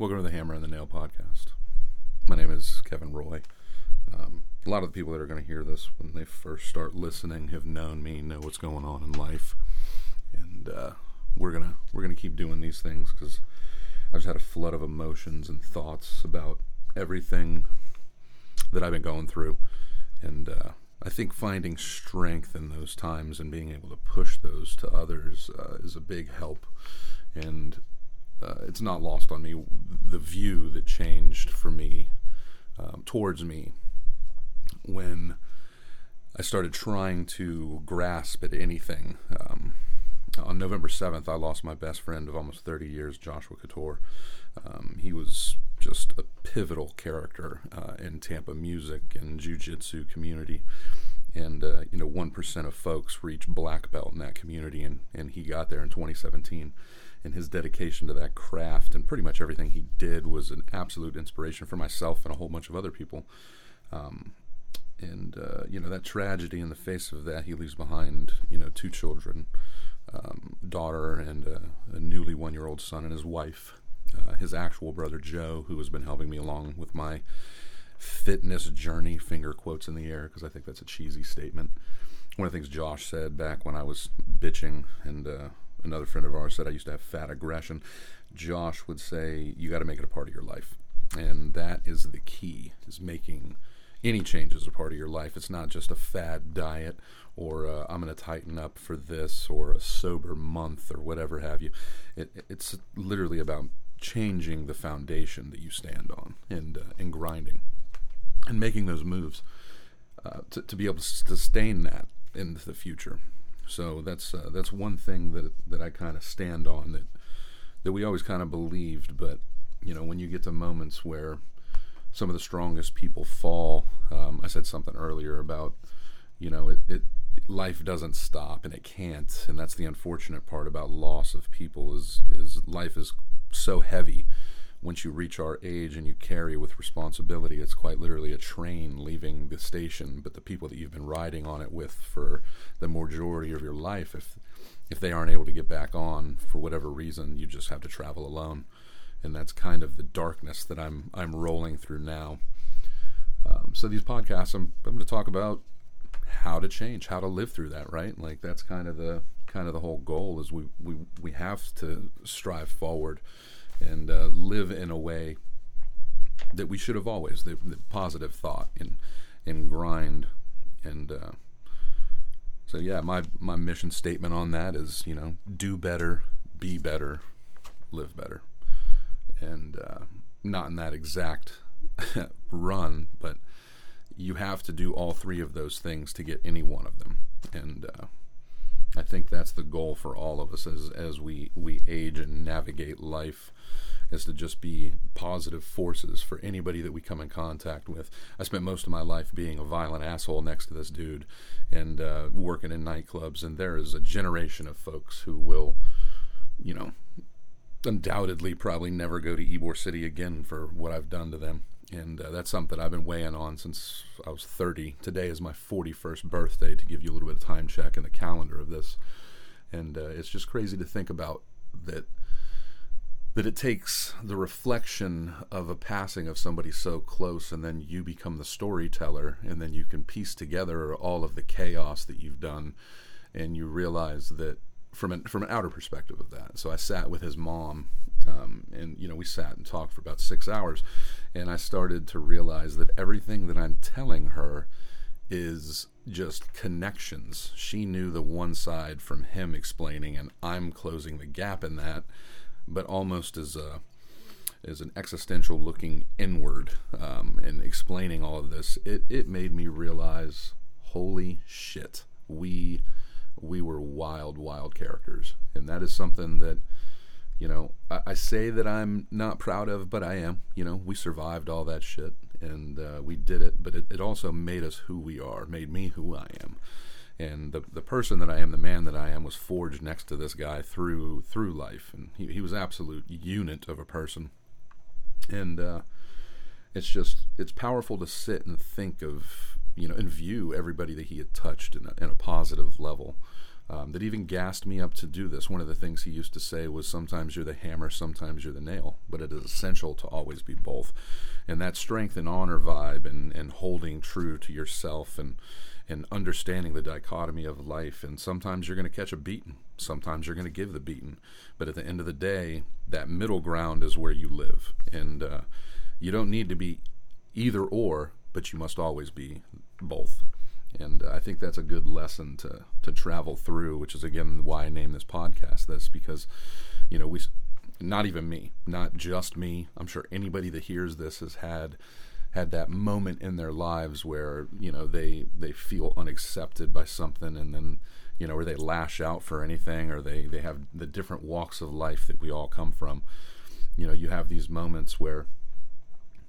Welcome to the Hammer and the Nail podcast. My name is Kevin Roy. Um, a lot of the people that are going to hear this when they first start listening have known me, know what's going on in life, and uh, we're gonna we're gonna keep doing these things because I've just had a flood of emotions and thoughts about everything that I've been going through, and uh, I think finding strength in those times and being able to push those to others uh, is a big help, and uh, it's not lost on me the view that changed for me um, towards me when I started trying to grasp at anything. Um, on November 7th, I lost my best friend of almost 30 years, Joshua Couture. Um, he was just a pivotal character uh, in Tampa music and jiu-jitsu community. And, uh, you know, 1% of folks reach black belt in that community, and, and he got there in 2017 and his dedication to that craft and pretty much everything he did was an absolute inspiration for myself and a whole bunch of other people. Um, and uh, you know that tragedy in the face of that, he leaves behind you know two children, um, daughter and a, a newly one-year-old son, and his wife. Uh, his actual brother Joe, who has been helping me along with my fitness journey, finger quotes in the air, because I think that's a cheesy statement. One of the things Josh said back when I was bitching and uh, another friend of ours said I used to have fat aggression. Josh would say you got to make it a part of your life, and that is the key: is making any changes a part of your life. It's not just a fad diet or uh, I'm going to tighten up for this or a sober month or whatever have you. It, it's literally about changing the foundation that you stand on and uh, and grinding and making those moves uh, to, to be able to sustain that in the future. So that's uh, that's one thing that that I kind of stand on that that we always kind of believed, but you know when you get to moments where some of the strongest people fall, um, I said something earlier about you know it, it life doesn't stop and it can't, and that's the unfortunate part about loss of people is is life is so heavy once you reach our age and you carry with responsibility, it's quite literally a train leaving the station. But the people that you've been riding on it with for the majority of your life, if if they aren't able to get back on for whatever reason, you just have to travel alone. And that's kind of the darkness that I'm I'm rolling through now. Um, so these podcasts, I'm I'm going to talk about how to change, how to live through that. Right, like that's kind of the kind of the whole goal is we we we have to strive forward and uh, live in a way that we should have always the, the positive thought and and grind and uh, so yeah my my mission statement on that is you know do better be better live better. And uh, not in that exact run but you have to do all three of those things to get any one of them. And uh, I think that's the goal for all of us as as we we age and navigate life is to just be positive forces for anybody that we come in contact with. I spent most of my life being a violent asshole next to this dude and uh, working in nightclubs, and there is a generation of folks who will, you know, undoubtedly probably never go to Ybor City again for what I've done to them. And uh, that's something I've been weighing on since I was 30. Today is my 41st birthday, to give you a little bit of time check in the calendar of this. And uh, it's just crazy to think about that that it takes the reflection of a passing of somebody so close and then you become the storyteller and then you can piece together all of the chaos that you've done and you realize that from an, from an outer perspective of that so i sat with his mom um, and you know we sat and talked for about six hours and i started to realize that everything that i'm telling her is just connections. She knew the one side from him explaining and i'm closing the gap in that but almost as a as an existential looking inward um, and explaining all of this, it, it made me realize, holy shit, we we were wild, wild characters, and that is something that you know I, I say that I'm not proud of, but I am. You know, we survived all that shit, and uh, we did it. But it, it also made us who we are, made me who I am and the the person that I am, the man that I am, was forged next to this guy through through life, and he he was absolute unit of a person, and uh, it's just it's powerful to sit and think of you know and view everybody that he had touched in a, in a positive level. Um, that even gassed me up to do this. One of the things he used to say was sometimes you're the hammer, sometimes you're the nail, but it is essential to always be both. And that strength and honor vibe and, and holding true to yourself and and understanding the dichotomy of life. And sometimes you're going to catch a beating, sometimes you're going to give the beating. But at the end of the day, that middle ground is where you live. And uh, you don't need to be either or, but you must always be both. And uh, I think that's a good lesson to to travel through, which is again why I named this podcast this because, you know, we, not even me, not just me. I'm sure anybody that hears this has had had that moment in their lives where you know they they feel unaccepted by something, and then you know, where they lash out for anything, or they they have the different walks of life that we all come from. You know, you have these moments where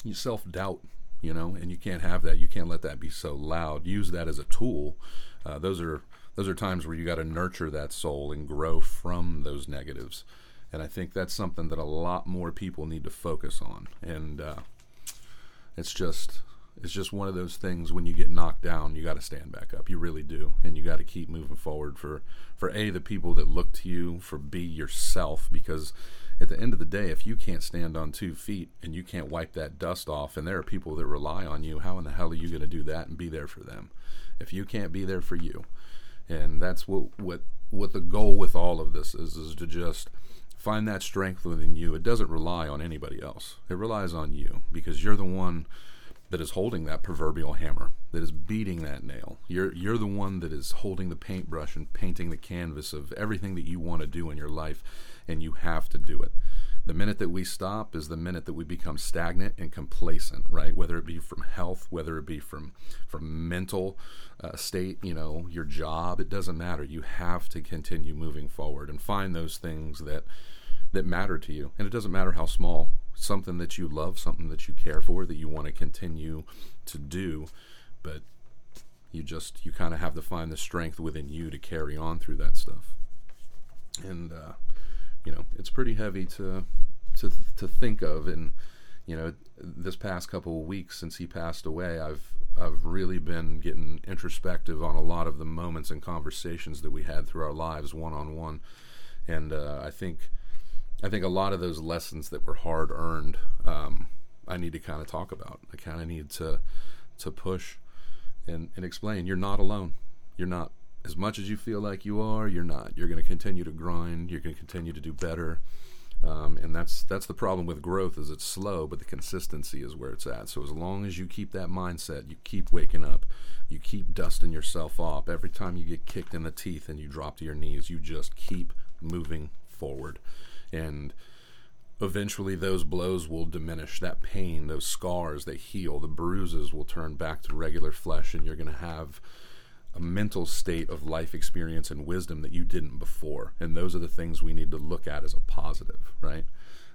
you self doubt you know, and you can't have that. You can't let that be so loud. Use that as a tool. Uh, those are those are times where you got to nurture that soul and grow from those negatives. And I think that's something that a lot more people need to focus on. And uh, it's just it's just one of those things when you get knocked down, you got to stand back up. You really do, and you got to keep moving forward for for a the people that look to you, for b yourself because at the end of the day, if you can't stand on two feet and you can't wipe that dust off, and there are people that rely on you, how in the hell are you going to do that and be there for them? If you can't be there for you, and that's what what what the goal with all of this is is to just find that strength within you. It doesn't rely on anybody else. It relies on you because you're the one that is holding that proverbial hammer, that is beating that nail. You're you're the one that is holding the paintbrush and painting the canvas of everything that you want to do in your life and you have to do it. The minute that we stop is the minute that we become stagnant and complacent, right? Whether it be from health, whether it be from from mental uh, state, you know, your job, it doesn't matter. You have to continue moving forward and find those things that that matter to you. And it doesn't matter how small, something that you love, something that you care for, that you want to continue to do, but you just you kind of have to find the strength within you to carry on through that stuff. And uh, you know, it's pretty heavy to to to think of. And you know, this past couple of weeks since he passed away, I've I've really been getting introspective on a lot of the moments and conversations that we had through our lives one on one, and uh, I think I think a lot of those lessons that were hard earned, um, I need to kind of talk about. I kind of need to to push and, and explain. You're not alone. You're not as much as you feel like you are, you're not. You're going to continue to grind. You're going to continue to do better. Um, and that's that's the problem with growth is it's slow, but the consistency is where it's at. So as long as you keep that mindset, you keep waking up, you keep dusting yourself off. Every time you get kicked in the teeth and you drop to your knees, you just keep moving forward, and eventually those blows will diminish. That pain, those scars, they heal. The bruises will turn back to regular flesh, and you're going to have a mental state of life experience and wisdom that you didn't before. And those are the things we need to look at as a positive, right?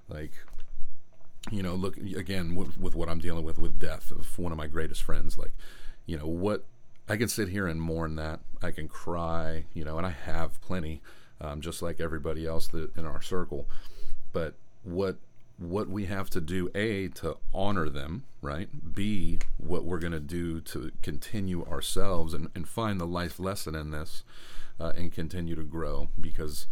Like, you know, look again with, with what I'm dealing with with death of one of my greatest friends. Like, you know, what I can sit here and mourn that. I can cry, you know, and I have plenty, um, just like everybody else that in our circle. But what what we have to do a to honor them right? B what we're going to do to continue ourselves and, and find the life lesson in this uh, and continue to grow. Because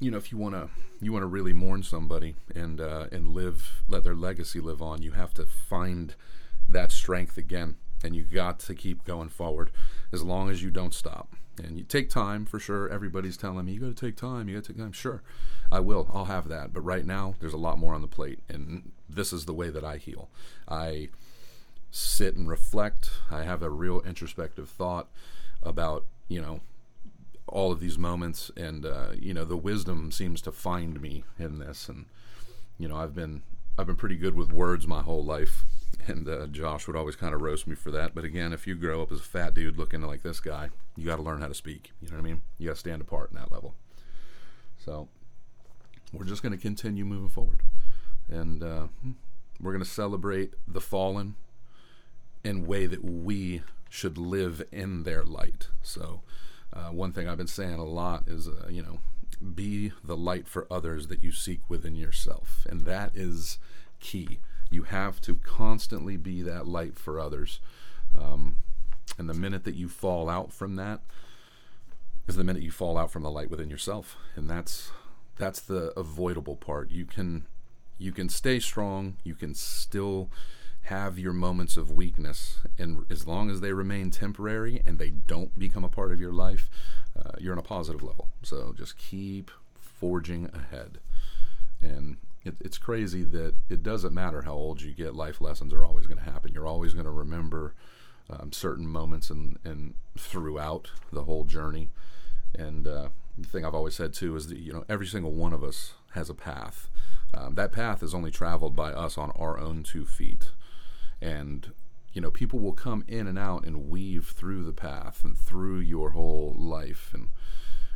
you know if you want to you want to really mourn somebody and uh, and live let their legacy live on you have to find that strength again. And you got to keep going forward. As long as you don't stop and you take time for sure. Everybody's telling me you got to take time. You got to take time. Sure, I will. I'll have that. But right now, there's a lot more on the plate, and this is the way that I heal. I sit and reflect. I have a real introspective thought about you know all of these moments, and uh, you know the wisdom seems to find me in this, and you know I've been I've been pretty good with words my whole life and uh, Josh would always kind of roast me for that. But again, if you grow up as a fat dude looking like this guy, you got to learn how to speak. You know what I mean? You got to stand apart in that level. So we're just going to continue moving forward, and uh, we're going to celebrate the fallen in way that we should live in their light. So uh, one thing I've been saying a lot is, uh, you know, be the light for others that you seek within yourself, and that is key you have to constantly be that light for others. Um, and the minute that you fall out from that, is the minute you fall out from the light within yourself, and that's that's the avoidable part. You can you can stay strong. You can still have your moments of weakness, and as long as they remain temporary and they don't become a part of your life, uh, you're on a positive level. So just keep forging ahead. And it, it's crazy that it doesn't matter how old you get, life lessons are always going to happen. You're always going to remember um, certain moments and, throughout the whole journey. And uh, the thing I've always said too is that you know every single one of us has a path. Um, that path is only traveled by us on our own two feet, and you know people will come in and out and weave through the path and through your whole life, and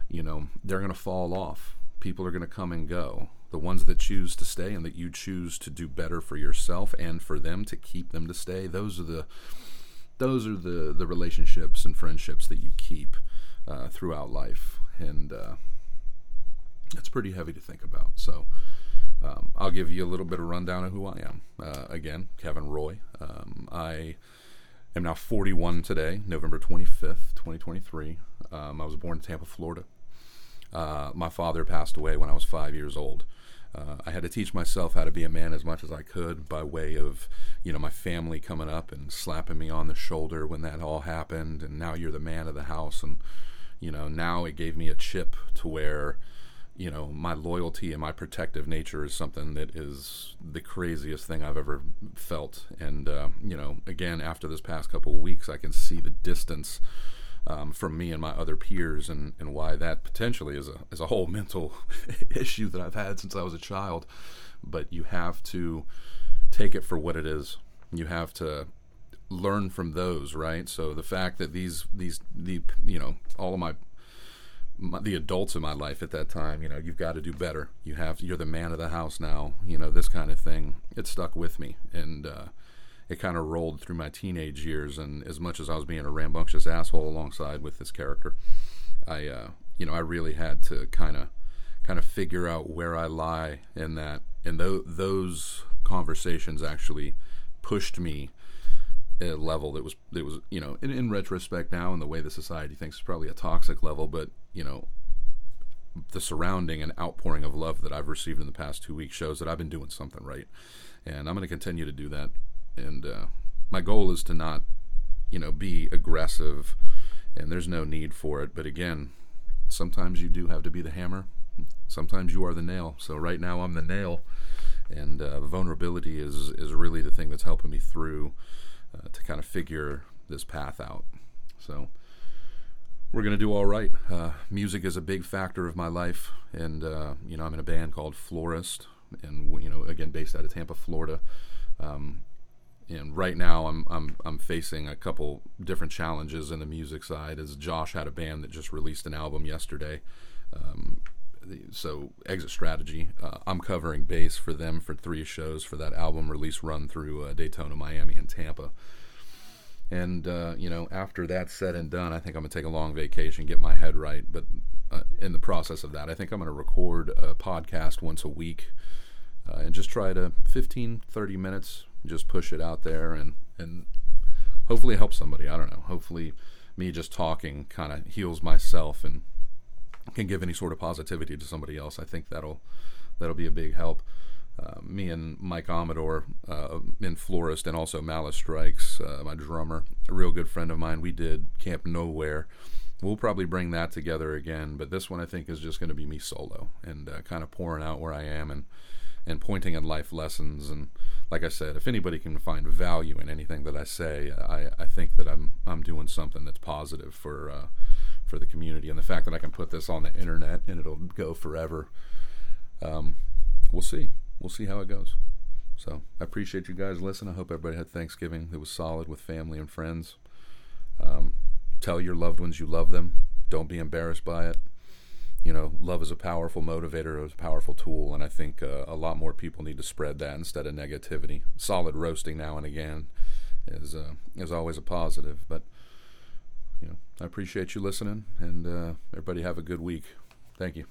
you know they're going to fall off. People are going to come and go. The ones that choose to stay and that you choose to do better for yourself and for them to keep them to stay, those are the those are the the relationships and friendships that you keep uh, throughout life, and uh, it's pretty heavy to think about. So. Um, I'll give you a little bit of rundown of who I am. Uh, again, Kevin Roy. Um, I am now 41 today, November 25th, 2023. Um, I was born in Tampa, Florida. Uh, my father passed away when I was five years old. Uh, I had to teach myself how to be a man as much as I could by way of, you know, my family coming up and slapping me on the shoulder when that all happened. And now you're the man of the house. And, you know, now it gave me a chip to where, you know, my loyalty and my protective nature is something that is the craziest thing I've ever felt. And, uh, you know, again, after this past couple of weeks, I can see the distance um, from me and my other peers, and, and why that potentially is a is a whole mental issue that I've had since I was a child. But you have to take it for what it is. You have to learn from those, right? So the fact that these these the you know all of my, my, the adults in my life at that time, you know, you've got to do better. You have you're the man of the house now. You know this kind of thing. It stuck with me, and uh, it kind of rolled through my teenage years. And as much as I was being a rambunctious asshole alongside with this character, I, uh, you know, I really had to kind of, kind of figure out where I lie in that. And th- those conversations actually pushed me a level that was that was you know in, in retrospect now and the way the society thinks is probably a toxic level but you know the surrounding and outpouring of love that I've received in the past two weeks shows that I've been doing something right and I'm going to continue to do that and uh, my goal is to not, you know, be aggressive, and there's no need for it. But again, sometimes you do have to be the hammer. Sometimes you are the nail. So right now I'm the nail, and uh, vulnerability is is really the thing that's helping me through uh, to kind of figure this path out. So we're gonna do all right. Uh, music is a big factor of my life, and uh, you know I'm in a band called Florist, and you know again based out of Tampa, Florida. Um, and right now I'm I'm I'm facing a couple different challenges in the music side. As Josh had a band that just released an album yesterday, um, so Exit Strategy. Uh, I'm covering bass for them for three shows for that album release run through uh, Daytona, Miami, and Tampa. And uh, you know, after that's said and done, I think I'm gonna take a long vacation, get my head right. But uh, in the process of that, I think I'm gonna record a podcast once a week. Uh, and just try to 15 30 minutes just push it out there and and hopefully help somebody. I don't know. Hopefully, me just talking kind of heals myself and can give any sort of positivity to somebody else. I think that'll that'll be a big help. Uh, me and Mike Amador uh, in Florist and also Malice Strikes, uh, my drummer, a real good friend of mine. We did Camp Nowhere. We'll probably bring that together again, but this one I think is just going to be me solo and uh, kind of pouring out where I am and and pointing at life lessons. And like I said, if anybody can find value in anything that I say, I, I think that I'm I'm doing something that's positive for uh, for the community. And the fact that I can put this on the internet and it'll go forever, um, we'll see. We'll see how it goes. So I appreciate you guys listening. I hope everybody had Thanksgiving. It was solid with family and friends. Um, tell your loved ones you love them. Don't be embarrassed by it you know, love is a powerful motivator, is a powerful tool, and I think uh, a lot more people need to spread that instead of negativity. Solid roasting now and again is uh, is always a positive, but you know, I appreciate you listening, and uh, everybody have a good week. Thank you.